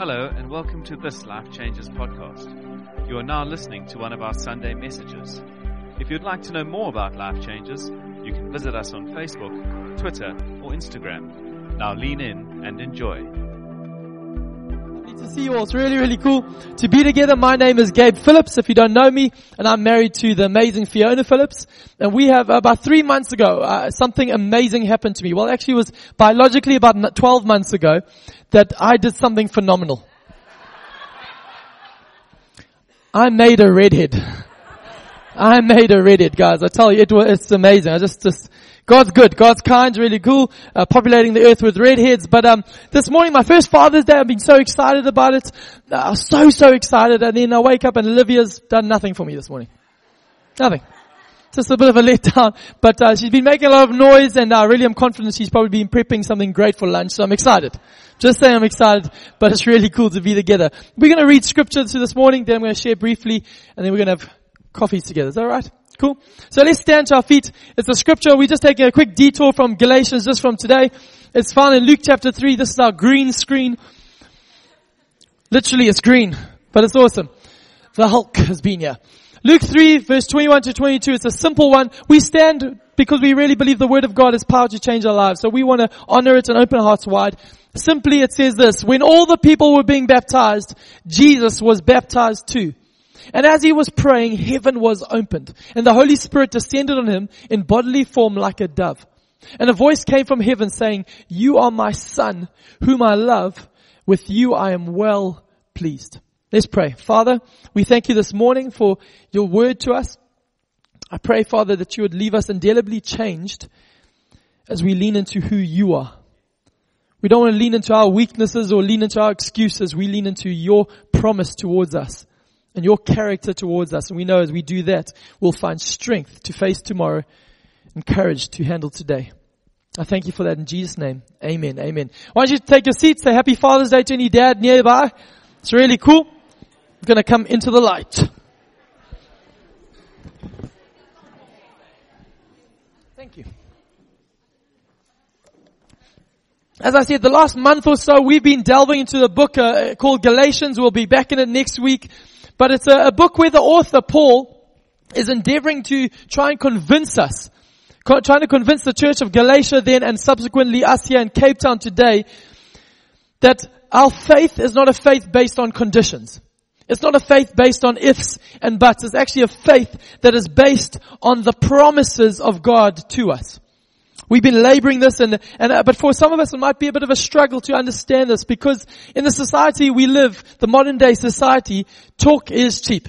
Hello, and welcome to this Life Changes podcast. You are now listening to one of our Sunday messages. If you'd like to know more about Life Changes, you can visit us on Facebook, Twitter, or Instagram. Now lean in and enjoy. To see you all. It's really, really cool to be together. My name is Gabe Phillips, if you don't know me, and I'm married to the amazing Fiona Phillips. And we have, about three months ago, uh, something amazing happened to me. Well, actually it was biologically about 12 months ago that I did something phenomenal. I made a redhead. I made a redhead, guys. I tell you, it was, it's amazing. I just, just, God's good. God's kind, really cool, uh, populating the earth with redheads. But, um, this morning, my first Father's Day, I've been so excited about it. Uh, so, so excited. And then I wake up and Olivia's done nothing for me this morning. Nothing. Just a bit of a letdown. But, uh, she's been making a lot of noise and I really am confident she's probably been prepping something great for lunch. So I'm excited. Just saying I'm excited, but it's really cool to be together. We're going to read scripture this morning, then I'm going to share briefly, and then we're going to have coffees together. Is that alright? Cool. So let's stand to our feet. It's a scripture. We're just taking a quick detour from Galatians just from today. It's found in Luke chapter 3. This is our green screen. Literally it's green, but it's awesome. The Hulk has been here. Luke 3 verse 21 to 22. It's a simple one. We stand because we really believe the word of God has power to change our lives. So we want to honor it and open hearts wide. Simply it says this, when all the people were being baptized, Jesus was baptized too. And as he was praying, heaven was opened, and the Holy Spirit descended on him in bodily form like a dove. And a voice came from heaven saying, You are my son, whom I love. With you I am well pleased. Let's pray. Father, we thank you this morning for your word to us. I pray, Father, that you would leave us indelibly changed as we lean into who you are. We don't want to lean into our weaknesses or lean into our excuses. We lean into your promise towards us and your character towards us. And we know as we do that, we'll find strength to face tomorrow and courage to handle today. I thank you for that in Jesus' name. Amen. Amen. Why don't you take your seat, say happy Father's Day to any dad nearby. It's really cool. We're going to come into the light. Thank you. As I said, the last month or so, we've been delving into the book uh, called Galatians. We'll be back in it next week. But it's a, a book where the author, Paul, is endeavoring to try and convince us, co- trying to convince the church of Galatia then and subsequently us here in Cape Town today, that our faith is not a faith based on conditions. It's not a faith based on ifs and buts. It's actually a faith that is based on the promises of God to us. We've been laboring this and, and, uh, but for some of us it might be a bit of a struggle to understand this because in the society we live, the modern day society, talk is cheap.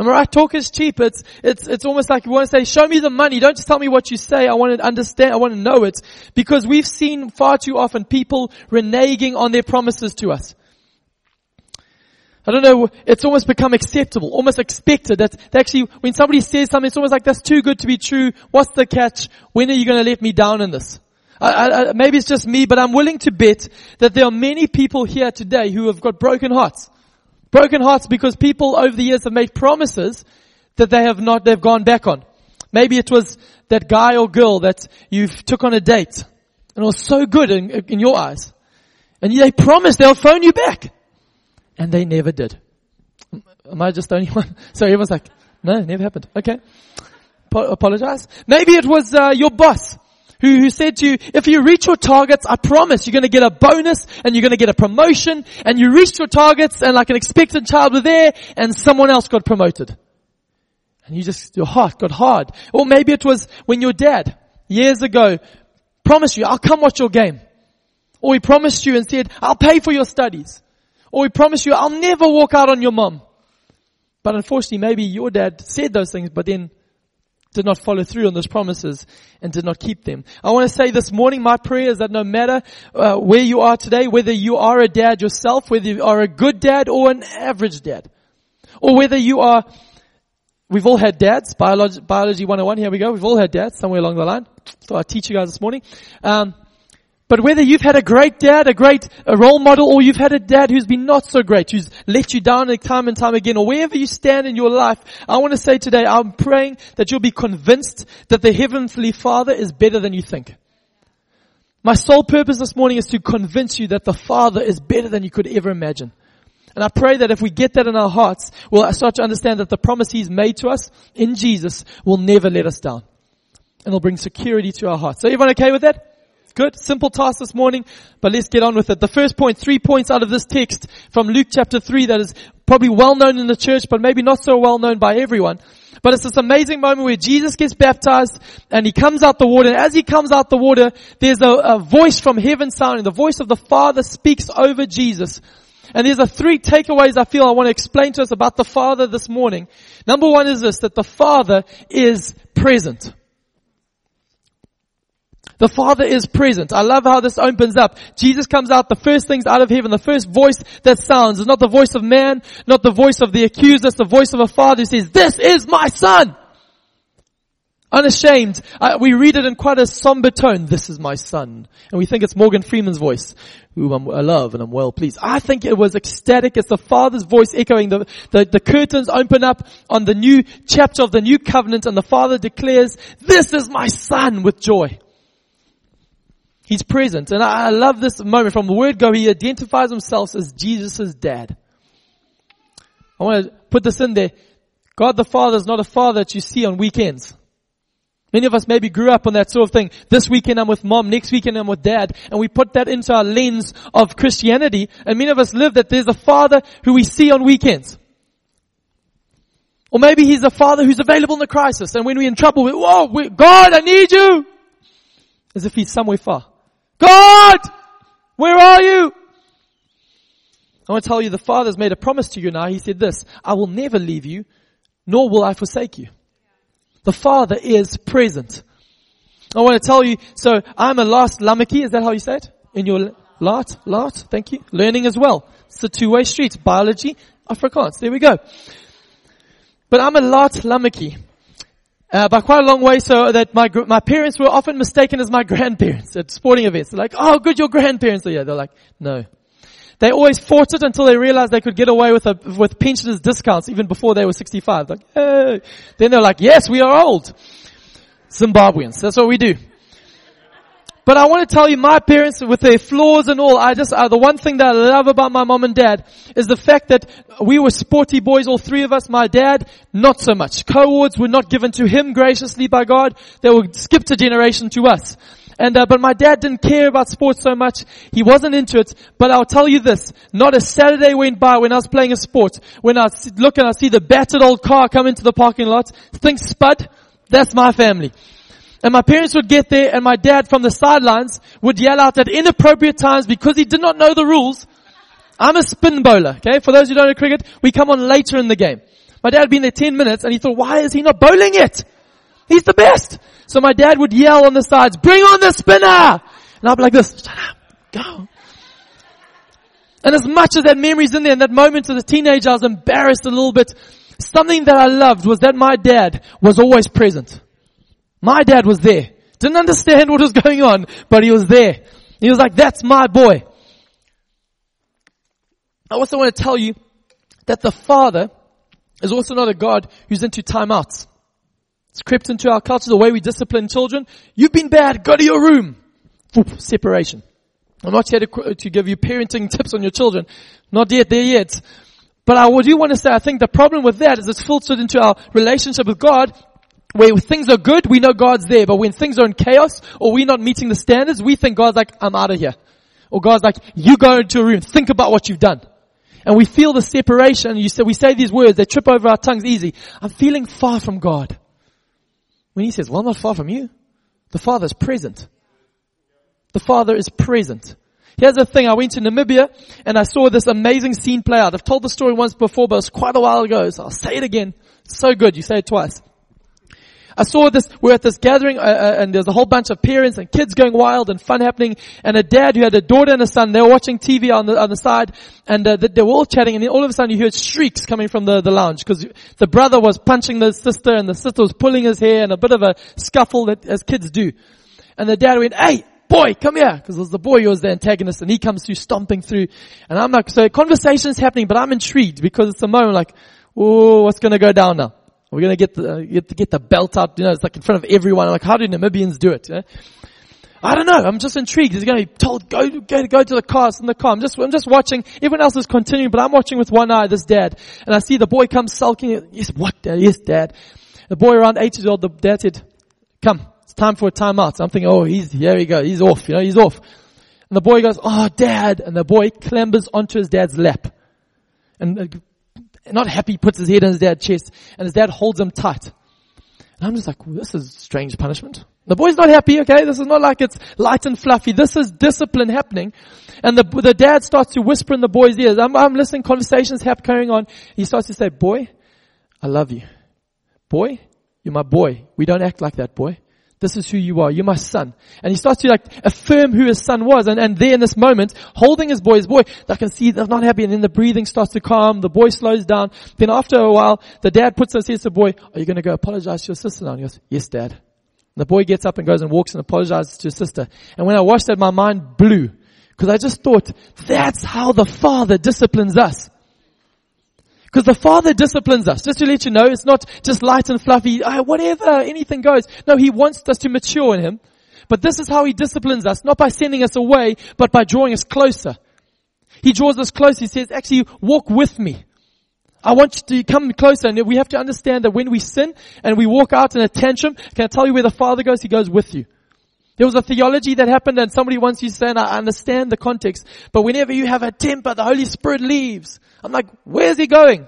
Am I right? Talk is cheap. It's, it's, it's almost like you want to say, show me the money. Don't just tell me what you say. I want to understand. I want to know it. Because we've seen far too often people reneging on their promises to us. I don't know, it's almost become acceptable, almost expected. That actually, when somebody says something, it's almost like that's too good to be true. What's the catch? When are you going to let me down in this? I, I, maybe it's just me, but I'm willing to bet that there are many people here today who have got broken hearts. Broken hearts because people over the years have made promises that they have not, they've gone back on. Maybe it was that guy or girl that you took on a date and it was so good in, in your eyes. And they promised they'll phone you back. And they never did. Am I just the only one? So everyone's like, no, never happened. Okay. apologize. Maybe it was uh, your boss who, who said to you, if you reach your targets, I promise you're going to get a bonus and you're going to get a promotion and you reached your targets and like an expectant child were there and someone else got promoted. And you just, your heart got hard. Or maybe it was when your dad, years ago, promised you, I'll come watch your game. Or he promised you and said, I'll pay for your studies. Or he promised you, I'll never walk out on your mom. But unfortunately, maybe your dad said those things, but then did not follow through on those promises and did not keep them. I want to say this morning, my prayer is that no matter uh, where you are today, whether you are a dad yourself, whether you are a good dad or an average dad, or whether you are, we've all had dads, biology, biology 101, here we go, we've all had dads somewhere along the line. So I teach you guys this morning. Um, but whether you've had a great dad, a great role model, or you've had a dad who's been not so great, who's let you down time and time again, or wherever you stand in your life, I want to say today, I'm praying that you'll be convinced that the Heavenly Father is better than you think. My sole purpose this morning is to convince you that the Father is better than you could ever imagine. And I pray that if we get that in our hearts, we'll start to understand that the promise He's made to us in Jesus will never let us down. And it'll bring security to our hearts. So everyone okay with that? Good. Simple task this morning, but let's get on with it. The first point, three points out of this text from Luke chapter 3 that is probably well known in the church, but maybe not so well known by everyone. But it's this amazing moment where Jesus gets baptized and he comes out the water. And as he comes out the water, there's a, a voice from heaven sounding. The voice of the Father speaks over Jesus. And there's a three takeaways I feel I want to explain to us about the Father this morning. Number one is this, that the Father is present. The Father is present. I love how this opens up. Jesus comes out, the first things out of heaven, the first voice that sounds is not the voice of man, not the voice of the accused, it's the voice of a Father who says, this is my Son! Unashamed. Uh, we read it in quite a somber tone. This is my son. And we think it's Morgan Freeman's voice, whom I'm, i love and I'm well pleased. I think it was ecstatic. It's the father's voice echoing. The, the, the curtains open up on the new chapter of the new covenant and the father declares, this is my son with joy. He's present. And I love this moment. From the word go, he identifies himself as Jesus' dad. I want to put this in there. God the Father is not a father that you see on weekends. Many of us maybe grew up on that sort of thing. This weekend I'm with mom, next weekend I'm with dad, and we put that into our lens of Christianity, and many of us live that there's a father who we see on weekends. Or maybe he's a father who's available in the crisis, and when we're in trouble, we, whoa, we, God, I need you! As if he's somewhere far. God! Where are you? I want to tell you the Father's made a promise to you now. He said this, I will never leave you, nor will I forsake you. The Father is present. I want to tell you, so I'm a last lamaki, is that how you say it? In your lot, lot, thank you. Learning as well. It's a two-way street. Biology, Afrikaans. There we go. But I'm a lot lamaki. Uh, by quite a long way so that my, my parents were often mistaken as my grandparents at sporting events. They're like, oh good, your grandparents are here. They're like, no. They always fought it until they realized they could get away with a, with pensioners discounts even before they were 65. Like, hey. Then they're like, yes, we are old. Zimbabweans. That's what we do. But I want to tell you, my parents, with their flaws and all, I just, uh, the one thing that I love about my mom and dad is the fact that we were sporty boys, all three of us. My dad, not so much. Co-awards were not given to him graciously by God. They were skipped a generation to us. And uh, but my dad didn't care about sports so much. He wasn't into it. But I'll tell you this: not a Saturday went by when I was playing a sport when I look and I see the battered old car come into the parking lot. Think Spud. That's my family. And my parents would get there and my dad from the sidelines would yell out at inappropriate times because he did not know the rules. I'm a spin bowler, okay? For those who don't know cricket, we come on later in the game. My dad had been there 10 minutes and he thought, why is he not bowling it? He's the best. So my dad would yell on the sides, bring on the spinner! And I'd be like this, shut up, go. And as much as that memory's in there, in that moment as a teenager, I was embarrassed a little bit. Something that I loved was that my dad was always present. My dad was there. Didn't understand what was going on, but he was there. He was like, that's my boy. I also want to tell you that the father is also not a God who's into timeouts. It's crept into our culture, the way we discipline children. You've been bad, go to your room. Oof, separation. I'm not here to, to give you parenting tips on your children. Not yet, there yet. But I do want to say, I think the problem with that is it's filtered into our relationship with God where things are good, we know God's there, but when things are in chaos or we're not meeting the standards, we think God's like, I'm out of here. Or God's like, you go into a room, think about what you've done. And we feel the separation, you say, we say these words, they trip over our tongues easy. I'm feeling far from God. When he says, well, I'm not far from you. The Father is present. The Father is present. Here's the thing, I went to Namibia and I saw this amazing scene play out. I've told the story once before, but it's quite a while ago, so I'll say it again. So good, you say it twice. I saw this, we're at this gathering, uh, uh, and there's a whole bunch of parents and kids going wild and fun happening, and a dad who had a daughter and a son, they were watching TV on the, on the side, and uh, they were all chatting, and then all of a sudden you heard shrieks coming from the, the lounge, because the brother was punching the sister, and the sister was pulling his hair, and a bit of a scuffle that, as kids do. And the dad went, hey, boy, come here, because it was the boy who was the antagonist, and he comes through, stomping through, and I'm like, so conversation's happening, but I'm intrigued, because it's a moment like, oh, what's gonna go down now? We're going to get the, get, get the belt out. You know, it's like in front of everyone. Like, how do Namibians do it? I don't know. I'm just intrigued. He's going to be told, go, go, go to the car. It's in the car. I'm just, I'm just watching. Everyone else is continuing, but I'm watching with one eye, this dad. And I see the boy comes sulking. Yes, what dad? Yes, dad. The boy around eight years old, the dad said, come, it's time for a timeout. So I'm thinking, oh, he's, here we go. He's off, you know, he's off. And the boy goes, oh, dad. And the boy clambers onto his dad's lap. And uh, not happy, puts his head in his dad's chest, and his dad holds him tight. And I'm just like, well, this is strange punishment. The boy's not happy, okay? This is not like it's light and fluffy. This is discipline happening. And the, the dad starts to whisper in the boy's ears. I'm, I'm listening, conversations have carrying on. He starts to say, boy, I love you. Boy, you're my boy. We don't act like that, boy. This is who you are. You're my son. And he starts to like affirm who his son was. And, and there in this moment, holding his boy, his boy, I can see they're not happy. And then the breathing starts to calm. The boy slows down. Then after a while, the dad puts and says to the boy, are you going to go apologize to your sister now? And he goes, yes, dad. And the boy gets up and goes and walks and apologizes to his sister. And when I watched that, my mind blew. Because I just thought, that's how the father disciplines us. Because the Father disciplines us. Just to let you know, it's not just light and fluffy, ah, whatever, anything goes. No, He wants us to mature in Him. But this is how He disciplines us, not by sending us away, but by drawing us closer. He draws us close. He says, actually, walk with me. I want you to come closer. And we have to understand that when we sin and we walk out in a tantrum, can I tell you where the Father goes? He goes with you. There was a theology that happened and somebody once used to say, and I understand the context, but whenever you have a temper, the Holy Spirit leaves. I'm like, where's he going?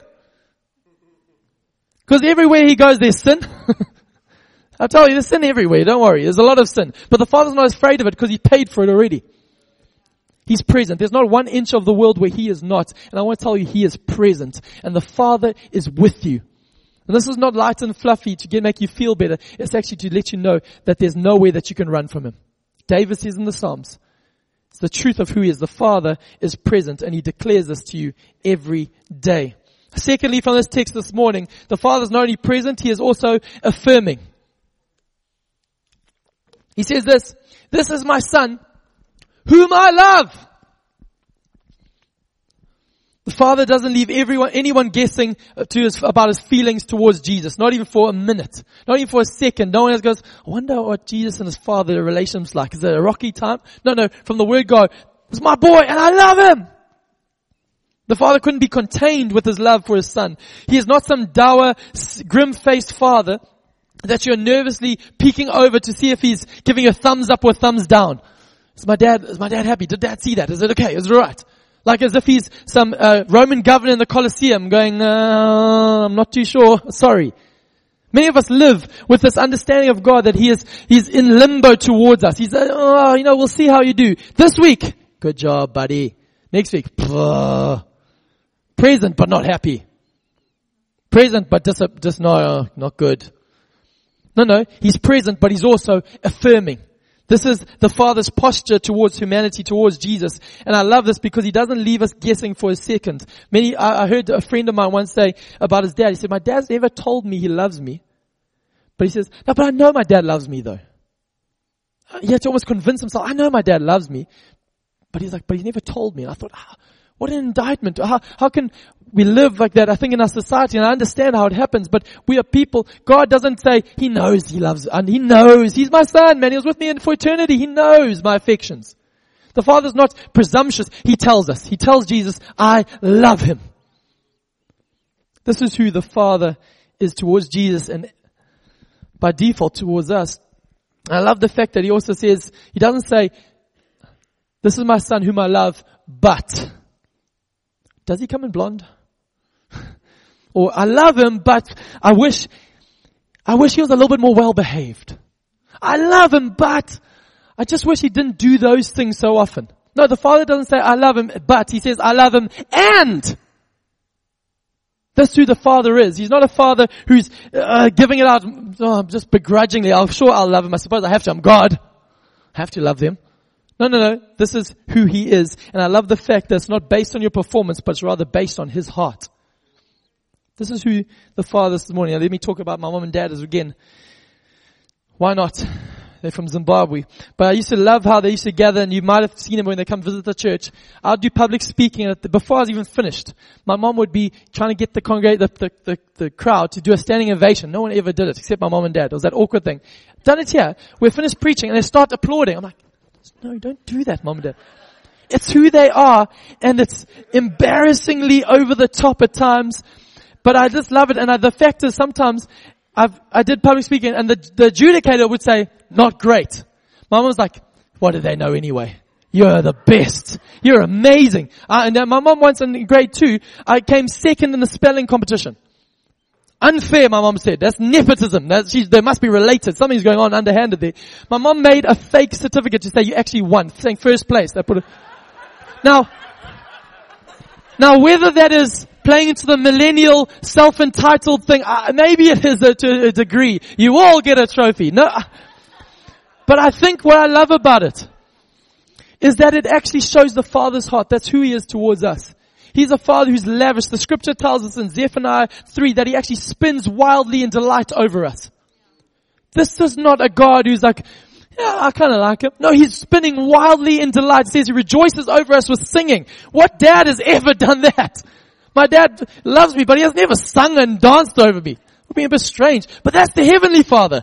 Because everywhere he goes, there's sin. I tell you, there's sin everywhere. Don't worry. There's a lot of sin. But the Father's not afraid of it because he paid for it already. He's present. There's not one inch of the world where he is not. And I want to tell you, he is present. And the Father is with you. And this is not light and fluffy to get, make you feel better. It's actually to let you know that there's nowhere that you can run from him. David says in the Psalms, it's the truth of who he is. The Father is present and he declares this to you every day. Secondly, from this text this morning, the Father is not only present, he is also affirming. He says this, this is my son, whom I love. The Father doesn't leave everyone, anyone guessing to his, about his feelings towards Jesus. Not even for a minute. Not even for a second. No one else goes, I wonder what Jesus and his Father, the relationship's like. Is it a rocky time? No, no. From the word go, it's my boy and I love him. The father couldn't be contained with his love for his son. He is not some dour, grim-faced father that you're nervously peeking over to see if he's giving a thumbs up or thumbs down. Is my dad, is my dad happy? Did dad see that? Is it okay? Is it alright? Like as if he's some uh, Roman governor in the Colosseum going, uh, I'm not too sure, sorry. Many of us live with this understanding of God that He is, He's in limbo towards us. He's, uh, oh, you know, we'll see how you do. This week, good job, buddy. Next week, present but not happy. Present but just, just no, not good. No, no, He's present but He's also affirming. This is the Father's posture towards humanity, towards Jesus. And I love this because He doesn't leave us guessing for a second. Many, I, I heard a friend of mine once say about his dad, he said, my dad's never told me he loves me. But he says, no, but I know my dad loves me though. He had to almost convince himself, I know my dad loves me. But he's like, but he never told me. And I thought, ah, what an indictment. How, how can we live like that? I think in our society, and I understand how it happens, but we are people. God doesn't say, He knows He loves, and He knows. He's my son, man. He was with me for eternity. He knows my affections. The Father's not presumptuous. He tells us. He tells Jesus, I love Him. This is who the Father is towards Jesus and by default towards us. I love the fact that He also says, He doesn't say, this is my son whom I love, but does he come in blonde? or I love him, but I wish, I wish he was a little bit more well behaved. I love him, but I just wish he didn't do those things so often. No, the father doesn't say I love him, but he says I love him and that's who the father is. He's not a father who's uh, giving it out oh, just begrudgingly. I'm sure I'll love him. I suppose I have to. I'm God. I have to love them. No, no, no. This is who he is. And I love the fact that it's not based on your performance, but it's rather based on his heart. This is who the father is this morning. Now let me talk about my mom and dad as again. Why not? They're from Zimbabwe. But I used to love how they used to gather and you might have seen them when they come visit the church. I'd do public speaking and before I was even finished, my mom would be trying to get the congregate, the, the, the, the, crowd to do a standing ovation. No one ever did it except my mom and dad. It was that awkward thing. Done it here. We're finished preaching and they start applauding. I'm like, no, don't do that, mom and dad. It's who they are and it's embarrassingly over the top at times. But I just love it and I, the fact is sometimes I've, I did public speaking and the, the adjudicator would say, not great. Mom was like, what do they know anyway? You're the best. You're amazing. Uh, and uh, my mom once in grade two, I came second in the spelling competition. Unfair, my mom said. That's nepotism. That they must be related. Something's going on underhanded there. My mom made a fake certificate to say you actually won, saying first place. They put it. Now, now whether that is playing into the millennial self-entitled thing, uh, maybe it is a, to a degree. You all get a trophy. No, but I think what I love about it is that it actually shows the Father's heart. That's who He is towards us. He's a Father who's lavish. The scripture tells us in Zephaniah 3 that He actually spins wildly in delight over us. This is not a God who's like, yeah, I kind of like him. No, he's spinning wildly in delight. Says he rejoices over us with singing. What dad has ever done that? My dad loves me, but he has never sung and danced over me. It would be a bit strange. But that's the Heavenly Father.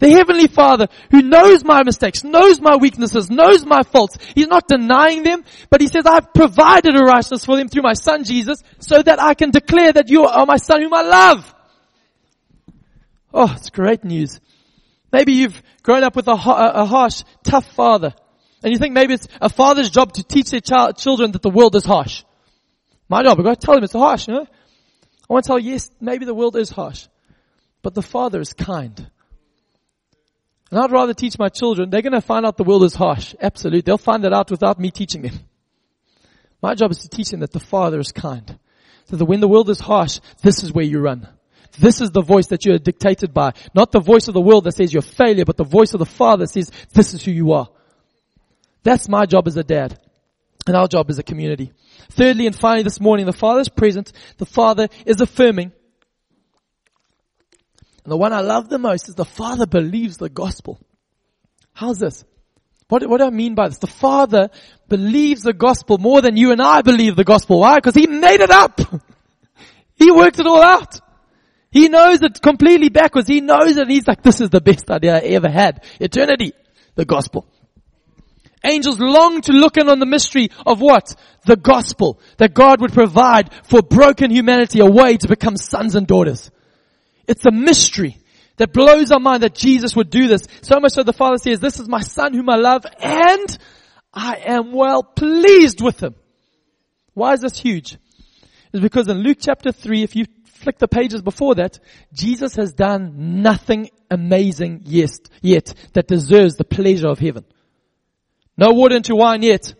The Heavenly Father who knows my mistakes, knows my weaknesses, knows my faults. He's not denying them, but He says, I've provided a righteousness for them through my Son Jesus so that I can declare that you are my Son whom I love. Oh, it's great news. Maybe you've grown up with a, a harsh, tough father. And you think maybe it's a father's job to teach their child, children that the world is harsh. My job, I've got to tell them it's harsh, you know? I want to tell you, yes, maybe the world is harsh. But the father is kind. And I'd rather teach my children, they're going to find out the world is harsh. Absolutely. They'll find that out without me teaching them. My job is to teach them that the Father is kind. So that when the world is harsh, this is where you run. This is the voice that you're dictated by. Not the voice of the world that says you're failure, but the voice of the Father says this is who you are. That's my job as a dad. And our job as a community. Thirdly and finally this morning, the Father is present. The Father is affirming. And the one I love the most is the Father believes the gospel. How's this? What, what do I mean by this? The Father believes the gospel more than you and I believe the gospel. Why? Because He made it up. he worked it all out. He knows it completely backwards. He knows it he's like, this is the best idea I ever had. Eternity. The gospel. Angels long to look in on the mystery of what? The gospel. That God would provide for broken humanity a way to become sons and daughters. It's a mystery that blows our mind that Jesus would do this. So much so the Father says, this is my son whom I love and I am well pleased with him. Why is this huge? It's because in Luke chapter 3, if you flick the pages before that, Jesus has done nothing amazing yet, yet that deserves the pleasure of heaven. No water into wine yet.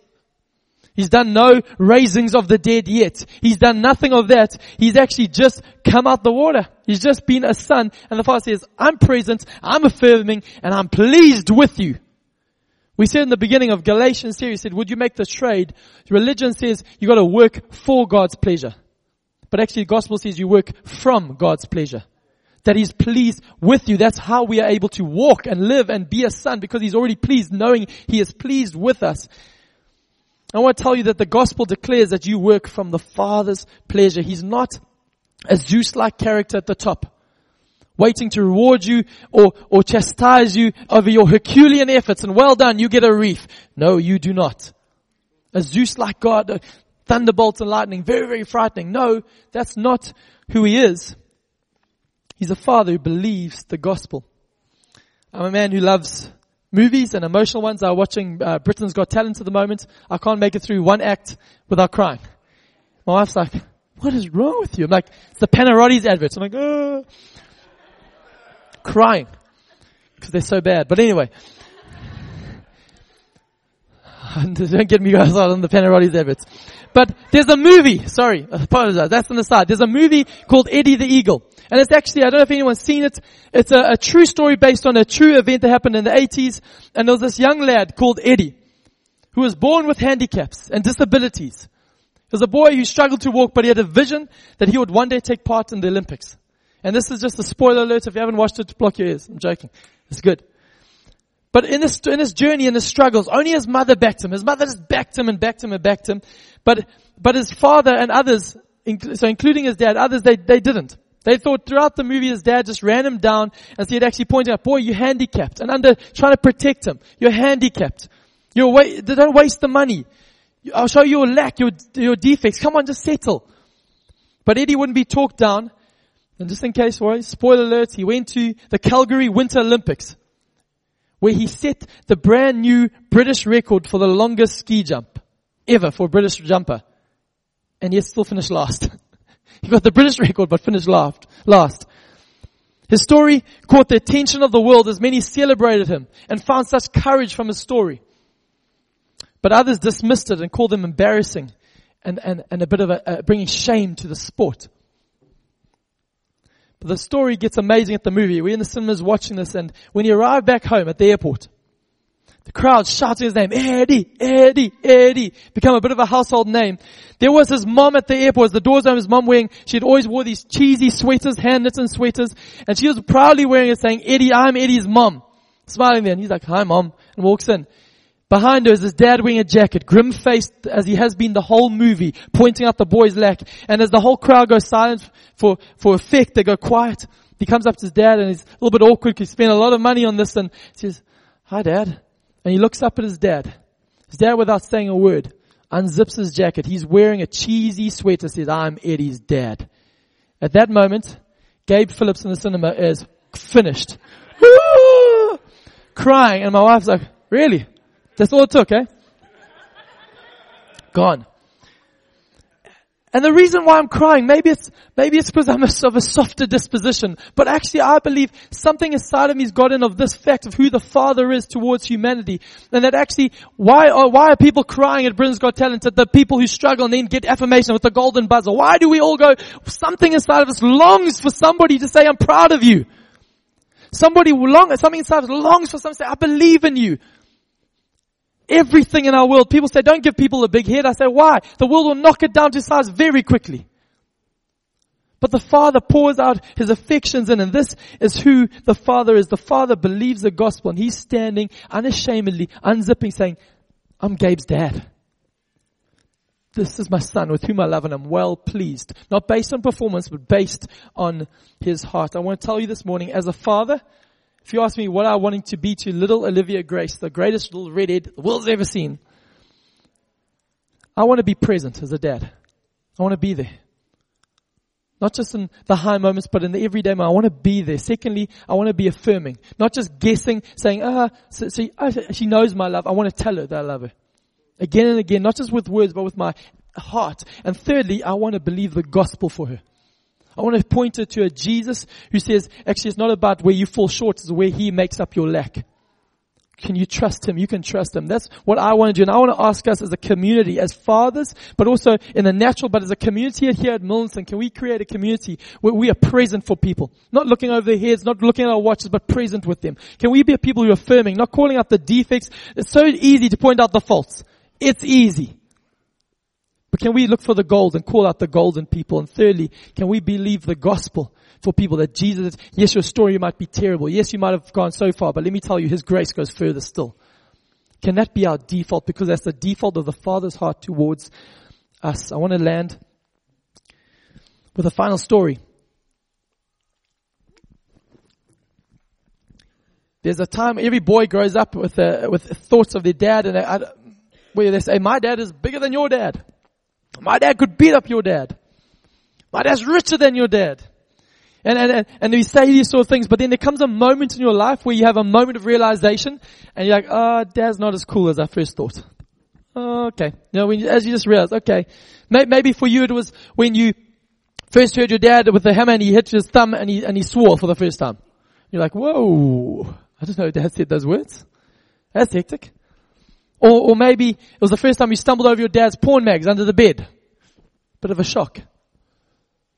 He's done no raisings of the dead yet. He's done nothing of that. He's actually just come out the water. He's just been a son. And the Father says, I'm present, I'm affirming, and I'm pleased with you. We said in the beginning of Galatians here, he said, would you make the trade? Religion says you gotta work for God's pleasure. But actually the gospel says you work from God's pleasure. That He's pleased with you. That's how we are able to walk and live and be a son because He's already pleased knowing He is pleased with us. I want to tell you that the gospel declares that you work from the Father's pleasure. He's not a Zeus-like character at the top, waiting to reward you or, or chastise you over your Herculean efforts and well done, you get a reef. No, you do not. A Zeus-like God, uh, thunderbolts and lightning, very, very frightening. No, that's not who he is. He's a father who believes the gospel. I'm a man who loves movies and emotional ones. I'm watching uh, Britain's Got Talent at the moment. I can't make it through one act without crying. My wife's like, what is wrong with you? I'm like, it's the Panarottis adverts. I'm like, oh. Crying. Because they're so bad. But anyway. Don't get me guys out on the Panarottis adverts. But there's a movie, sorry, apologize, that's on the side. There's a movie called Eddie the Eagle. And it's actually, I don't know if anyone's seen it, it's a, a true story based on a true event that happened in the 80s. And there was this young lad called Eddie, who was born with handicaps and disabilities. He was a boy who struggled to walk, but he had a vision that he would one day take part in the Olympics. And this is just a spoiler alert. If you haven't watched it, block your ears. I'm joking. It's good. But in this, in his journey, in his struggles, only his mother backed him. His mother just backed him and backed him and backed him. But, but his father and others, so including his dad, others, they, they didn't. They thought throughout the movie his dad just ran him down and so he'd actually pointed out, boy, you're handicapped. And under trying to protect him, you're handicapped. You're wa- don't waste the money. I'll show you your lack, your, your defects. Come on, just settle. But Eddie wouldn't be talked down. And just in case, well, spoiler alert, he went to the Calgary Winter Olympics where he set the brand new British record for the longest ski jump ever for a British jumper. And yet still finished last. he got the British record but finished last. last. His story caught the attention of the world as many celebrated him and found such courage from his story. But others dismissed it and called him embarrassing and, and, and a bit of a, uh, bringing shame to the sport. But the story gets amazing at the movie. We're in the cinemas watching this and when he arrived back home at the airport, the crowd shouting his name, Eddie, Eddie, Eddie, become a bit of a household name. There was his mom at the airport, as the doors open, his mom wearing, she'd always wore these cheesy sweaters, hand knitted sweaters, and she was proudly wearing it saying, Eddie, I'm Eddie's mom. Smiling there, and he's like, hi mom, and walks in. Behind her is his dad wearing a jacket, grim-faced as he has been the whole movie, pointing out the boy's lack. And as the whole crowd goes silent for, for effect, they go quiet. He comes up to his dad and he's a little bit awkward because he spent a lot of money on this and says, hi dad. And he looks up at his dad. His dad without saying a word unzips his jacket. He's wearing a cheesy sweater says, I'm Eddie's dad. At that moment, Gabe Phillips in the cinema is finished. Crying and my wife's like, really? That's all it took, eh? Gone. And the reason why I'm crying, maybe it's, maybe it's because I'm a, of a softer disposition, but actually I believe something inside of me has gotten of this fact of who the Father is towards humanity. And that actually, why are, why are people crying at Britain's Got Talent at the people who struggle and then get affirmation with the golden buzzer? Why do we all go, something inside of us longs for somebody to say, I'm proud of you. Somebody long, something inside of us longs for somebody to say, I believe in you everything in our world. People say, don't give people a big head. I say, why? The world will knock it down to size very quickly. But the Father pours out His affections in, and this is who the Father is. The Father believes the gospel, and He's standing unashamedly, unzipping, saying, I'm Gabe's dad. This is my son with whom I love and I'm well pleased. Not based on performance, but based on His heart. I want to tell you this morning, as a father, if you ask me what I wanting to be to little Olivia Grace, the greatest little redhead the world's ever seen, I want to be present as a dad. I want to be there. Not just in the high moments, but in the everyday moment. I want to be there. Secondly, I want to be affirming. Not just guessing, saying, ah, so, so, ah, she knows my love. I want to tell her that I love her. Again and again, not just with words, but with my heart. And thirdly, I want to believe the gospel for her. I want to point her to a Jesus who says, actually it's not about where you fall short, it's where He makes up your lack. Can you trust Him? You can trust Him. That's what I want to do. And I want to ask us as a community, as fathers, but also in the natural, but as a community here at Milton, can we create a community where we are present for people? Not looking over their heads, not looking at our watches, but present with them. Can we be a people who are affirming, not calling out the defects? It's so easy to point out the faults. It's easy. Can we look for the gold and call out the golden people? And thirdly, can we believe the gospel for people that Jesus, yes, your story might be terrible. Yes, you might have gone so far, but let me tell you, His grace goes further still. Can that be our default? Because that's the default of the Father's heart towards us. I want to land with a final story. There's a time every boy grows up with uh, with thoughts of their dad, and uh, where they say, "My dad is bigger than your dad." My dad could beat up your dad. My dad's richer than your dad. And, and, and we say these sort of things, but then there comes a moment in your life where you have a moment of realization and you're like, oh, dad's not as cool as I first thought. Oh, okay. You know, when as you just realize, okay. Maybe for you it was when you first heard your dad with the hammer and he hit his thumb and he, and he swore for the first time. You're like, whoa, I didn't know dad said those words. That's hectic. Or, or maybe it was the first time you stumbled over your dad's porn mags under the bed. Bit of a shock.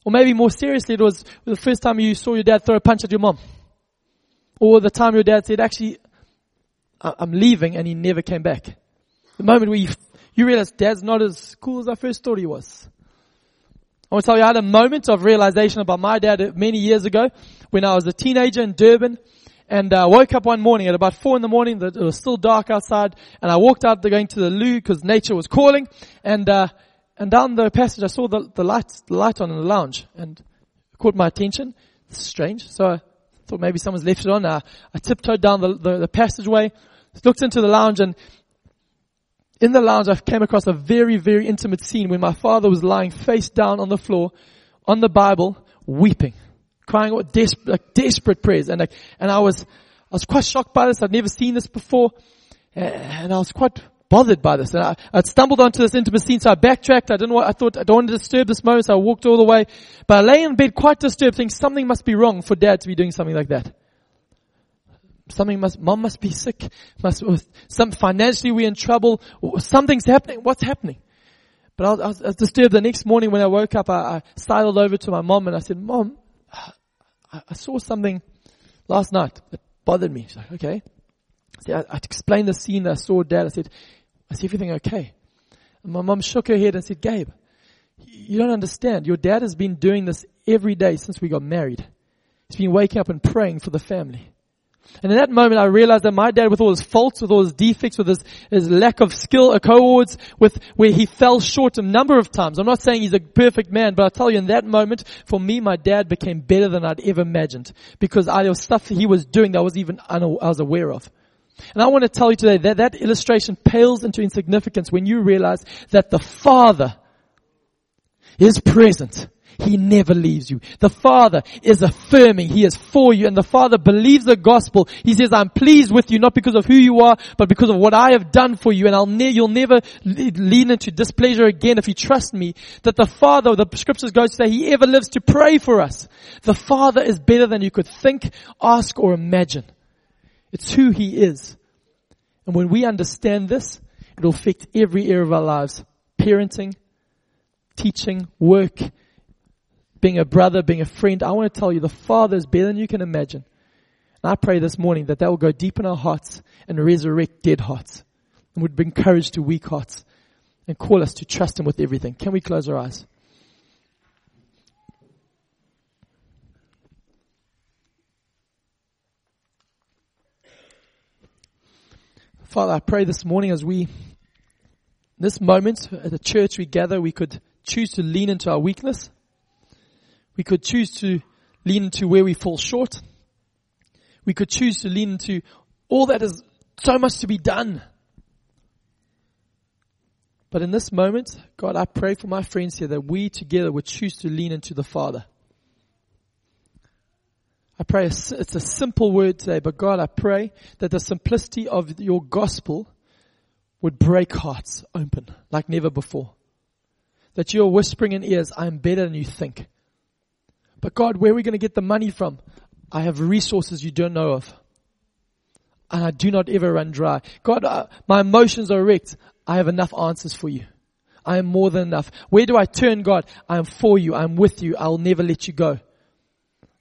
Or maybe more seriously, it was the first time you saw your dad throw a punch at your mom. Or the time your dad said, actually, I'm leaving and he never came back. The moment where you, you realize dad's not as cool as I first thought he was. I want to tell you, I had a moment of realization about my dad many years ago when I was a teenager in Durban And I uh, woke up one morning at about four in the morning. It was still dark outside, and I walked out going to the loo because nature was calling. And uh, and down the passage, I saw the the light the light on in the lounge, and it caught my attention. It's strange. So I thought maybe someone's left it on. I, I tiptoed down the, the, the passageway, looked into the lounge, and in the lounge, I came across a very, very intimate scene when my father was lying face down on the floor on the Bible, weeping, crying out des- like desperate prayers. And like, and I was, I was quite shocked by this. I'd never seen this before. And I was quite bothered by this. And I, I'd stumbled onto this intimate scene, so I backtracked. I didn't want, I thought I don't want to disturb this moment, so I walked all the way. But I lay in bed quite disturbed, thinking something must be wrong for dad to be doing something like that something must, mom must be sick, must, some, financially we're in trouble, something's happening, what's happening? But I was, I was, disturbed the next morning when I woke up, I, I sidled over to my mom and I said, mom, I, saw something last night that bothered me. She's like, okay. I, I, I explained the scene I saw dad. I said, is everything okay? And my mom shook her head and said, Gabe, you don't understand. Your dad has been doing this every day since we got married. He's been waking up and praying for the family. And in that moment, I realized that my dad, with all his faults, with all his defects, with his, his lack of skill, cohorts, with where he fell short a number of times. I'm not saying he's a perfect man, but I'll tell you, in that moment, for me, my dad became better than I'd ever imagined because I, there was stuff he was doing that I was even I was aware of. And I want to tell you today that that illustration pales into insignificance when you realize that the Father is present he never leaves you. The Father is affirming He is for you and the Father believes the gospel. He says, I'm pleased with you not because of who you are, but because of what I have done for you and I'll ne- you'll never lean into displeasure again if you trust me. That the Father, the scriptures go to say, He ever lives to pray for us. The Father is better than you could think, ask or imagine. It's who He is. And when we understand this, it'll affect every area of our lives. Parenting, teaching, work, being a brother, being a friend, I want to tell you the Father is better than you can imagine. And I pray this morning that that will go deep in our hearts and resurrect dead hearts and would bring courage to weak hearts and call us to trust Him with everything. Can we close our eyes? Father, I pray this morning as we, this moment at the church we gather, we could choose to lean into our weakness. We could choose to lean into where we fall short. We could choose to lean into all that is so much to be done. But in this moment, God, I pray for my friends here that we together would choose to lean into the Father. I pray it's a simple word today, but God, I pray that the simplicity of your gospel would break hearts open like never before. That you're whispering in ears, I am better than you think. But God, where are we going to get the money from? I have resources you don't know of. And I do not ever run dry. God, uh, my emotions are wrecked. I have enough answers for you. I am more than enough. Where do I turn, God? I am for you. I am with you. I'll never let you go.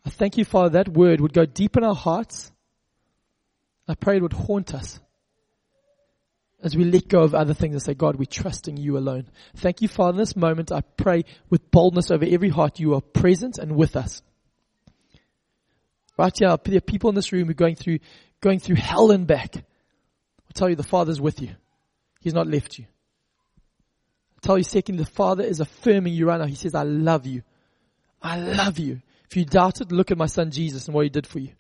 I thank you, Father, that word would go deep in our hearts. I pray it would haunt us as we let go of other things and say, God, we're trusting you alone. Thank you, Father, in this moment. I pray with boldness over every heart you are present and with us. Right here, there are people in this room who are going through, going through hell and back. I tell you, the Father's with you. He's not left you. I tell you, secondly, the Father is affirming you right now. He says, I love you. I love you. If you doubt it, look at my son Jesus and what he did for you.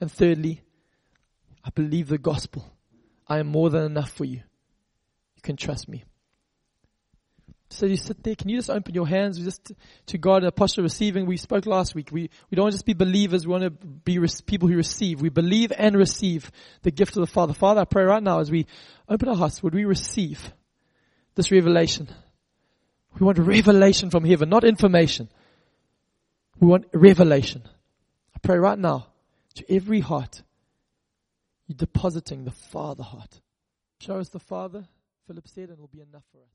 And thirdly, I believe the gospel. I am more than enough for you. You can trust me. So you sit there, can you just open your hands just to God, a posture of receiving? We spoke last week. We, we don't just be believers. We want to be people who receive. We believe and receive the gift of the Father. Father, I pray right now as we open our hearts, would we receive this revelation? We want revelation from heaven, not information. We want revelation. I pray right now to every heart you're depositing the Father heart. Show us the Father, Philip said, and it'll be enough for us.